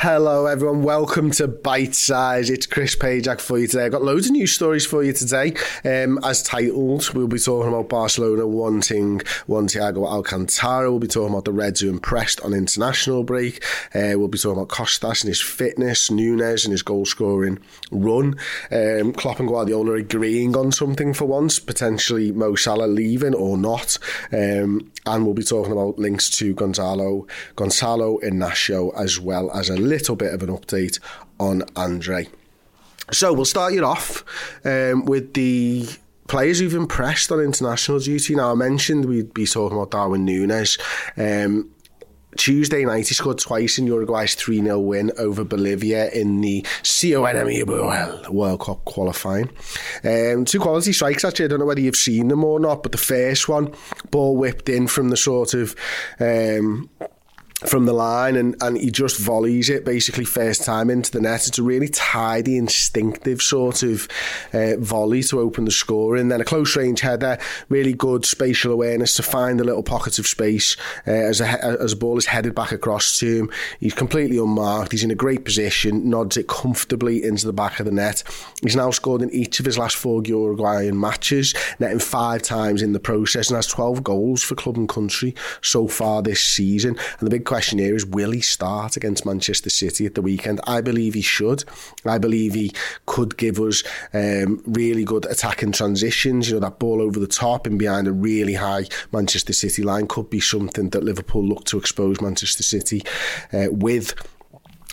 Hello, everyone. Welcome to Bite Size. It's Chris Pajak for you today. I've got loads of news stories for you today. Um, as titled, we'll be talking about Barcelona wanting one Thiago Alcantara. We'll be talking about the Reds who impressed on international break. Uh, we'll be talking about Kostas and his fitness, Nunez and his goal scoring run. Um, Klopp and Guardiola agreeing on something for once, potentially Mo Salah leaving or not. Um, and we'll be talking about links to Gonzalo, Gonzalo Inacio as well as a little bit of an update on Andre. So we'll start you off um, with the players who've impressed on international duty. Now, I mentioned we'd be talking about Darwin Nunez. Um, Tuesday night, he scored twice in Uruguay's 3 0 win over Bolivia in the CONMEBOL World Cup qualifying. Um, two quality strikes, actually. I don't know whether you've seen them or not, but the first one, ball whipped in from the sort of. Um, from the line and, and he just volleys it basically first time into the net. It's a really tidy, instinctive sort of uh, volley to open the score. And then a close range header, really good spatial awareness to find the little pockets of space uh, as, a, as a ball is headed back across to him. He's completely unmarked. He's in a great position, nods it comfortably into the back of the net. He's now scored in each of his last four Uruguayan matches, netting five times in the process and has 12 goals for club and country so far this season. And the big question here is will he start against Manchester City at the weekend? I believe he should. I believe he could give us um, really good attacking transitions. You know, that ball over the top and behind a really high Manchester City line could be something that Liverpool look to expose Manchester City uh, with.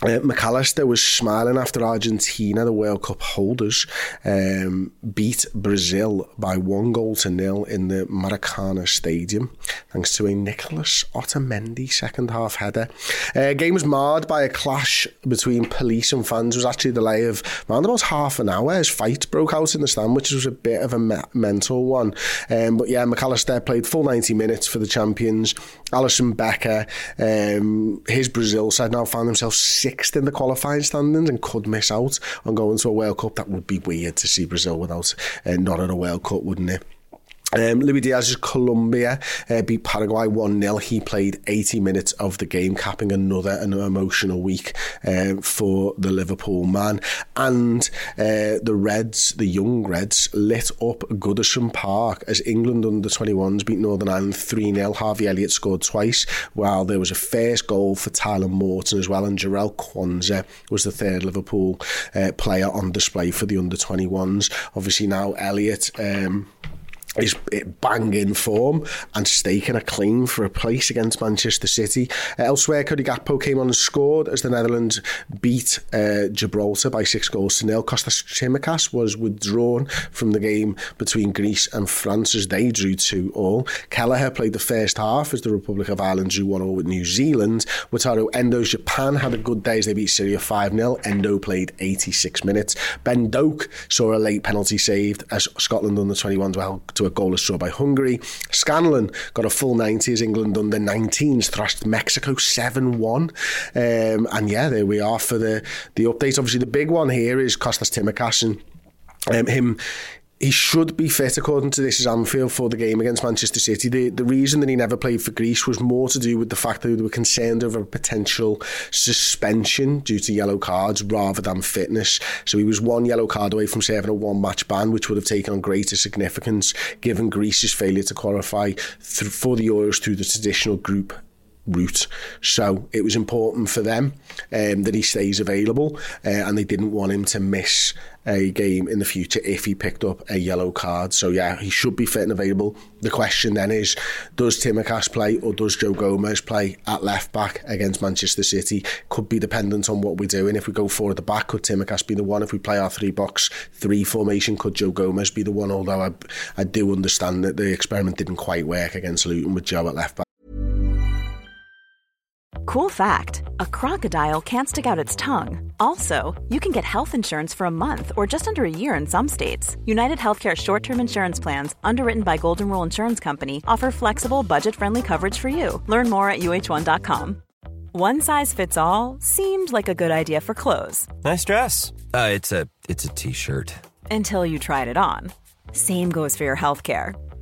Uh, McAllister was smiling after Argentina, the World Cup holders, um, beat Brazil by one goal to nil in the Maracana Stadium, thanks to a Nicholas Otamendi second half header. Uh, game was marred by a clash between police and fans. It was actually a delay of around about half an hour as fight broke out in the stand, which was a bit of a me- mental one. Um, but yeah, McAllister played full 90 minutes for the champions. Alisson Becker, um, his Brazil side now found themselves sixth in the qualifying standings and could miss out on going to a World Cup. That would be weird to see Brazil without uh, not at a World Cup, wouldn't it? Um, Luis Diaz's Colombia uh, beat Paraguay 1-0. He played 80 minutes of the game, capping another an emotional week uh, for the Liverpool man. And uh, the Reds, the young Reds, lit up Goodison Park as England under 21s beat Northern Ireland 3-0. Harvey Elliott scored twice, while there was a first goal for Tyler Morton as well. And Jarell Quansah was the third Liverpool uh, player on display for the under 21s. Obviously now Elliott... Um, is banging form and staking a claim for a place against Manchester City. Uh, elsewhere, Cody Gakpo came on and scored as the Netherlands beat uh, Gibraltar by six goals to nil. Kostas Tsimikas was withdrawn from the game between Greece and France as they drew two all. Kelleher played the first half as the Republic of Ireland drew one all with New Zealand. Wataru Endo's Japan had a good day as they beat Syria 5-0. Endo played 86 minutes. Ben Doak saw a late penalty saved as Scotland under 21 well a goalless draw by Hungary. Scanlon got a full 90 as England under 19s thrashed Mexico 7 1. Um, and yeah, there we are for the, the update. Obviously, the big one here is Kostas Tsimikas and um, him he should be fit according to this is Anfield for the game against Manchester City. The the reason that he never played for Greece was more to do with the fact that they were concerned over a potential suspension due to yellow cards rather than fitness. So he was one yellow card away from serving a one match ban, which would have taken on greater significance given Greece's failure to qualify th- for the Euros through the traditional group route. So it was important for them um, that he stays available, uh, and they didn't want him to miss a game in the future if he picked up a yellow card. So yeah, he should be fit and available. The question then is, does Tsimikas play or does Joe Gomez play at left back against Manchester City? Could be dependent on what we're doing. If we go forward at the back, could Tsimikas be the one? If we play our three box three formation, could Joe Gomez be the one? Although I, I do understand that the experiment didn't quite work against Luton with Joe at left back. Cool fact a crocodile can't stick out its tongue. Also, you can get health insurance for a month or just under a year in some states. United Healthcare short term insurance plans, underwritten by Golden Rule Insurance Company, offer flexible, budget friendly coverage for you. Learn more at uh1.com. One size fits all seemed like a good idea for clothes. Nice dress. Uh, it's a it's a t-shirt. Until you tried it on. Same goes for your healthcare.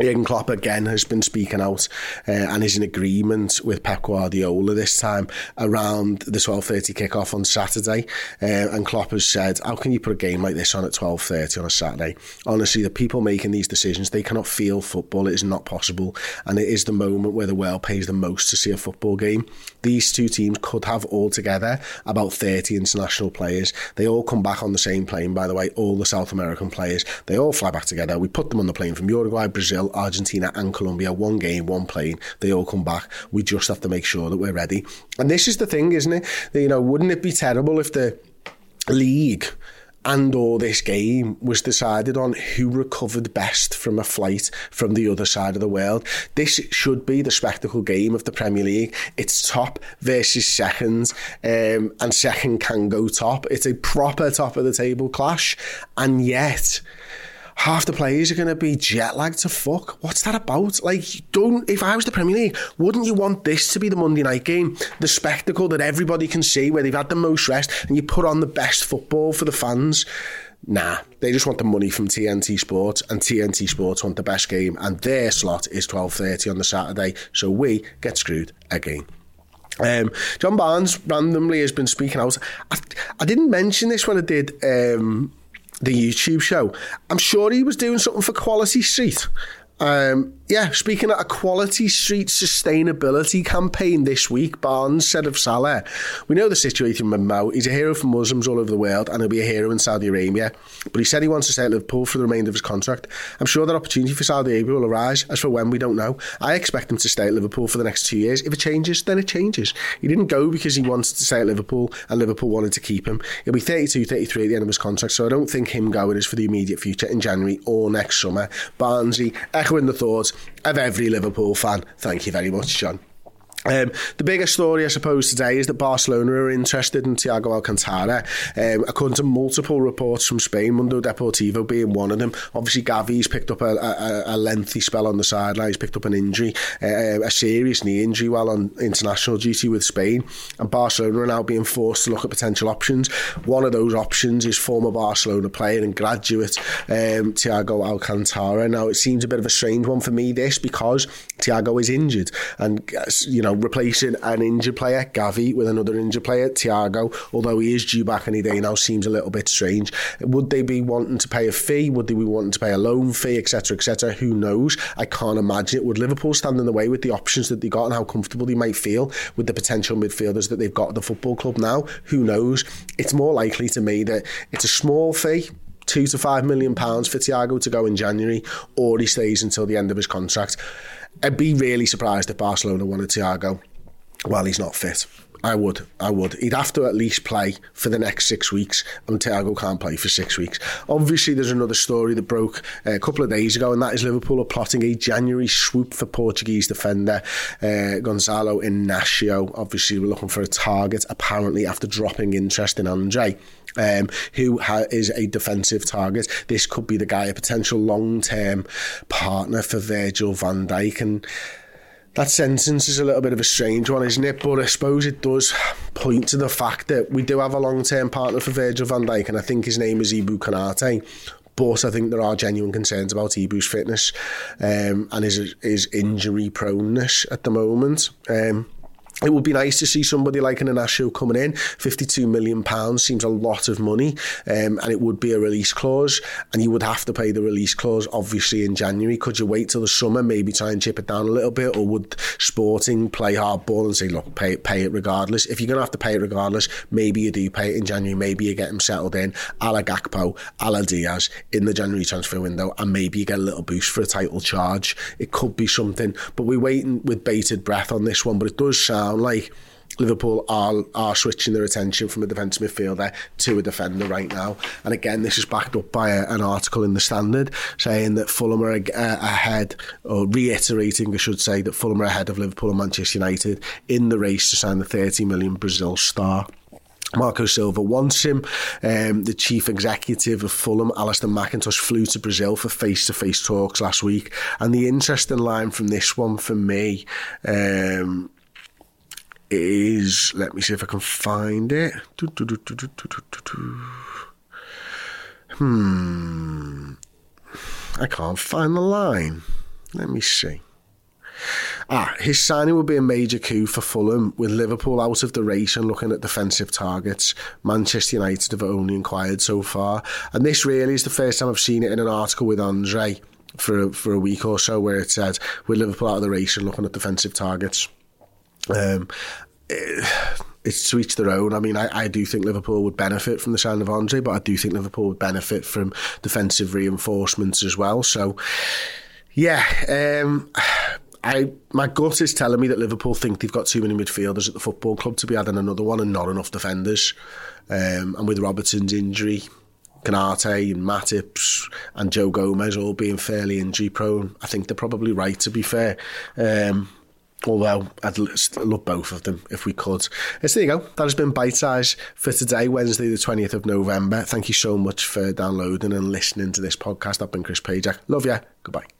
Jurgen Klopp again has been speaking out uh, and is in agreement with Pep Guardiola this time around the 12.30 kickoff on Saturday. Uh, and Klopp has said, how can you put a game like this on at 12.30 on a Saturday? Honestly, the people making these decisions, they cannot feel football. It is not possible. And it is the moment where the world pays the most to see a football game. These two teams could have altogether about 30 international players. They all come back on the same plane, by the way, all the South American players. They all fly back together. We put them on the plane from Uruguay, Brazil, Brazil, Argentina, and Colombia. One game, one plane. They all come back. We just have to make sure that we're ready. And this is the thing, isn't it? You know, wouldn't it be terrible if the league and or this game was decided on who recovered best from a flight from the other side of the world. This should be the spectacle game of the Premier League. It's top versus second, um, and second can go top. It's a proper top of the table clash, and yet half the players are going to be jet lagged to fuck. What's that about? Like, don't. If I was the Premier League, wouldn't you want this to be the Monday night game, the spectacle that everybody can see, where they've had the most rest, and you put on the best football for the fans? Nah, they just want the money from TNT Sports, and TNT Sports want the best game, and their slot is twelve thirty on the Saturday. So we get screwed again. Um, John Barnes randomly has been speaking out. I, I didn't mention this when I did um, the YouTube show. I'm sure he was doing something for Quality Street. Um, yeah, speaking at a Quality Street sustainability campaign this week, Barnes said of Salah, We know the situation with Mo. He's a hero for Muslims all over the world and he'll be a hero in Saudi Arabia. But he said he wants to stay at Liverpool for the remainder of his contract. I'm sure that opportunity for Saudi Arabia will arise. As for when, we don't know. I expect him to stay at Liverpool for the next two years. If it changes, then it changes. He didn't go because he wanted to stay at Liverpool and Liverpool wanted to keep him. He'll be 32, 33 at the end of his contract, so I don't think him going is for the immediate future in January or next summer. Barnesy echoing the thoughts of every Liverpool fan. Thank you very much, John. Um, the biggest story, I suppose, today is that Barcelona are interested in Thiago Alcantara. Um, according to multiple reports from Spain, Mundo Deportivo being one of them. Obviously, Gavi's picked up a, a, a lengthy spell on the sideline. He's picked up an injury, uh, a serious knee injury while on international duty with Spain. And Barcelona are now being forced to look at potential options. One of those options is former Barcelona player and graduate um, Thiago Alcantara. Now, it seems a bit of a strange one for me, this, because Thiago is injured. And, you know, know, replacing an injured player, Gavi, with another injured player, Thiago, although he is due back any day now, seems a little bit strange. Would they be wanting to pay a fee? Would they be wanting to pay a loan fee, etc., etc.? Who knows? I can't imagine it. Would Liverpool stand in the way with the options that they got and how comfortable they might feel with the potential midfielders that they've got at the football club now? Who knows? It's more likely to me that it's a small fee two to five million pounds for Thiago to go in January, or he stays until the end of his contract. I'd be really surprised if Barcelona wanted Thiago while he's not fit. I would. I would. He'd have to at least play for the next six weeks, and Thiago can't play for six weeks. Obviously, there's another story that broke uh, a couple of days ago, and that is Liverpool are plotting a January swoop for Portuguese defender uh, Gonzalo Inacio. Obviously, we're looking for a target, apparently, after dropping interest in Andre. Um, who ha- is a defensive target. This could be the guy, a potential long-term partner for Virgil van Dijk, and that sentence is a little bit of a strange one, isn't it? But I suppose it does point to the fact that we do have a long-term partner for Virgil van Dijk, and I think his name is Ibou Konate. But I think there are genuine concerns about Ibou's fitness um, and his, his injury proneness at the moment. Um, it would be nice to see somebody like an Inacio coming in. £52 million seems a lot of money, um, and it would be a release clause, and you would have to pay the release clause, obviously, in January. Could you wait till the summer, maybe try and chip it down a little bit, or would Sporting play hardball and say, look, pay, pay it regardless? If you're going to have to pay it regardless, maybe you do pay it in January, maybe you get him settled in, a la Gakpo, a la Diaz, in the January transfer window, and maybe you get a little boost for a title charge. It could be something, but we're waiting with bated breath on this one, but it does sound like Liverpool are are switching their attention from a defensive midfielder to a defender right now. And again, this is backed up by a, an article in the Standard saying that Fulham are uh, ahead, or reiterating, I should say, that Fulham are ahead of Liverpool and Manchester United in the race to sign the 30 million Brazil star. Marco Silva wants him. Um, the chief executive of Fulham, Alistair McIntosh, flew to Brazil for face-to-face talks last week. And the interesting line from this one for me um, is let me see if I can find it. Hmm. I can't find the line. Let me see. Ah, his signing would be a major coup for Fulham, with Liverpool out of the race and looking at defensive targets. Manchester United have only inquired so far, and this really is the first time I've seen it in an article with Andre for for a week or so, where it said with Liverpool out of the race and looking at defensive targets. Um, it's to each their own. I mean, I, I do think Liverpool would benefit from the signing of Andre, but I do think Liverpool would benefit from defensive reinforcements as well. So, yeah, um, I my gut is telling me that Liverpool think they've got too many midfielders at the football club to be adding another one and not enough defenders. Um, and with Robertson's injury, Konate and Matips and Joe Gomez all being fairly injury prone, I think they're probably right to be fair. Um, Although I'd love both of them if we could. So there you go. That has been Bite Size for today, Wednesday, the 20th of November. Thank you so much for downloading and listening to this podcast. I've been Chris Pajak. Love you. Goodbye.